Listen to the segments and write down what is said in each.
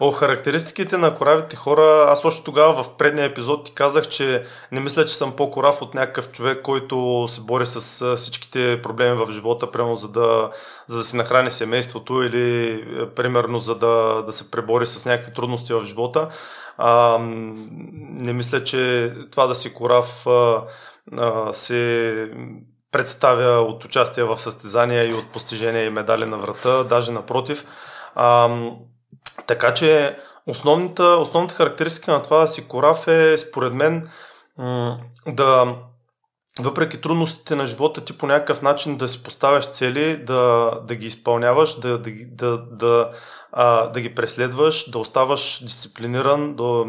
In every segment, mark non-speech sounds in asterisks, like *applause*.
О, характеристиките на коравите хора, аз още тогава в предния епизод ти казах, че не мисля, че съм по-корав от някакъв човек, който се бори с всичките проблеми в живота, примерно за да, за да си нахрани семейството или примерно за да, да се пребори с някакви трудности в живота. А, не мисля, че това да си корав а, а, се представя от участие в състезания и от постижения и медали на врата, даже напротив. А, така че основната, основната характеристика на това да си корав е, според мен, да въпреки трудностите на живота ти по някакъв начин да си поставяш цели, да, да ги изпълняваш, да, да, да, да, а, да ги преследваш, да оставаш дисциплиниран, да,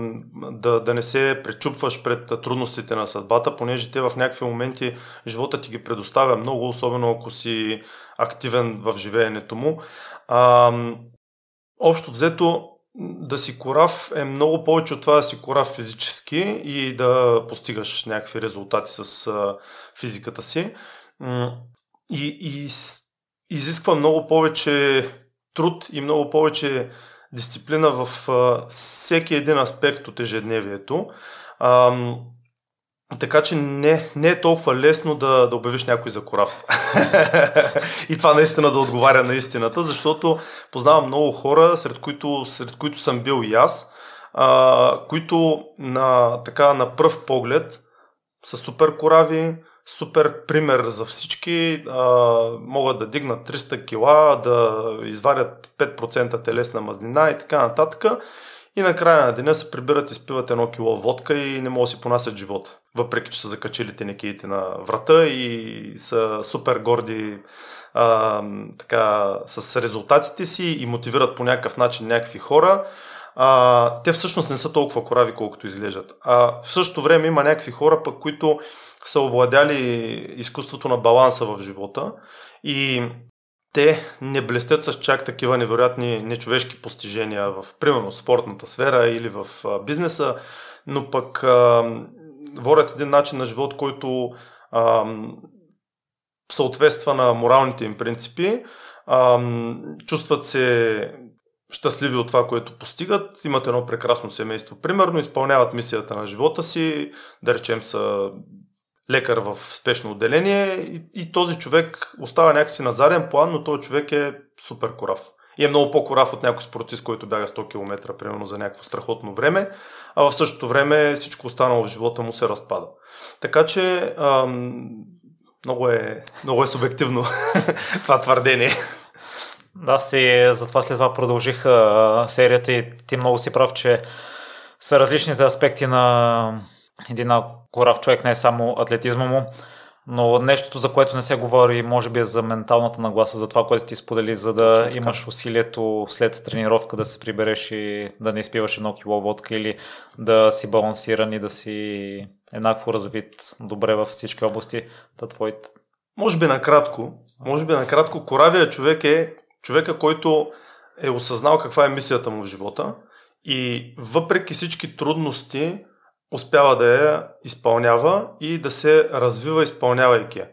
да, да не се пречупваш пред трудностите на съдбата, понеже те в някакви моменти живота ти ги предоставя много, особено ако си активен в живеенето му. А, общо взето да си корав е много повече от това да си корав физически и да постигаш някакви резултати с физиката си. И, и изисква много повече труд и много повече дисциплина в всеки един аспект от ежедневието. Така че не, не е толкова лесно да, да обявиш някой за корав. *laughs* и това наистина да отговаря на истината, защото познавам много хора, сред които, сред които съм бил и аз, а, които на, така, на пръв поглед са супер корави, супер пример за всички, а, могат да дигнат 300 кила, да изварят 5% телесна мазнина и така нататък. И накрая на деня се прибират и спиват едно кило водка и не могат да си понасят живота. Въпреки, че са закачили тенекиите на врата и са супер горди а, така, с резултатите си и мотивират по някакъв начин някакви хора. А, те всъщност не са толкова корави, колкото изглеждат. А в същото време има някакви хора, пък, които са овладяли изкуството на баланса в живота и те не блестят с чак такива невероятни нечовешки постижения в, примерно, спортната сфера или в бизнеса, но пък а, водят един начин на живот, който а, съответства на моралните им принципи, а, чувстват се щастливи от това, което постигат, имат едно прекрасно семейство. Примерно изпълняват мисията на живота си, да речем са лекар в спешно отделение и, и този човек остава някакси на заден план, но този човек е супер корав. И е много по-корав от някой спортист, който бяга 100 км, примерно за някакво страхотно време, а в същото време всичко останало в живота му се разпада. Така че ам, много, е, много е субективно *laughs* това твърдение. Да, си, затова след това продължих а, серията и ти много си прав, че са различните аспекти на един корав човек, не е само атлетизма му, но нещото, за което не се говори, може би е за менталната нагласа, за това, което ти сподели, за да Точно имаш усилието след тренировка да се прибереш и да не изпиваш едно кило водка или да си балансиран и да си еднакво развит добре във всички области. Та твоите. Може би накратко, може би накратко, коравия човек е човека, който е осъзнал каква е мисията му в живота и въпреки всички трудности, успява да я изпълнява и да се развива изпълнявайки я.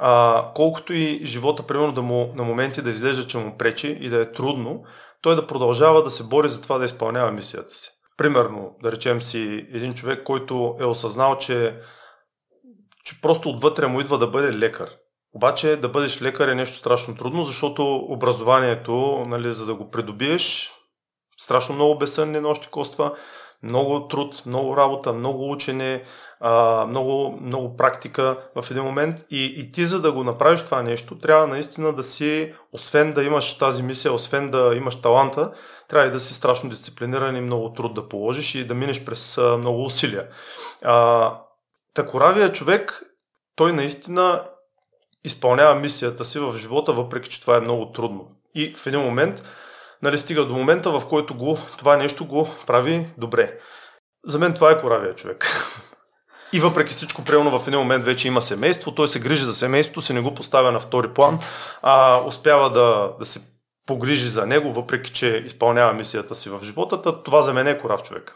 А, колкото и живота, примерно, да му, на моменти да изглежда, че му пречи и да е трудно, той да продължава да се бори за това да изпълнява мисията си. Примерно, да речем си един човек, който е осъзнал, че, че просто отвътре му идва да бъде лекар. Обаче да бъдеш лекар е нещо страшно трудно, защото образованието, нали, за да го придобиеш, страшно много безсънни нощи коства, много труд, много работа, много учене, а, много, много практика в един момент и, и ти за да го направиш това нещо, трябва наистина да си, освен да имаш тази мисия, освен да имаш таланта, трябва и да си страшно дисциплиниран и много труд да положиш и да минеш през а, много усилия. А, такоравия човек, той наистина изпълнява мисията си в живота, въпреки че това е много трудно. И в един момент нали, стига до момента, в който го, това нещо го прави добре. За мен това е коравия човек. *laughs* И въпреки всичко, примерно в един момент вече има семейство, той се грижи за семейството, се не го поставя на втори план, а успява да, да се погрижи за него, въпреки че изпълнява мисията си в живота. Това за мен е корав човек.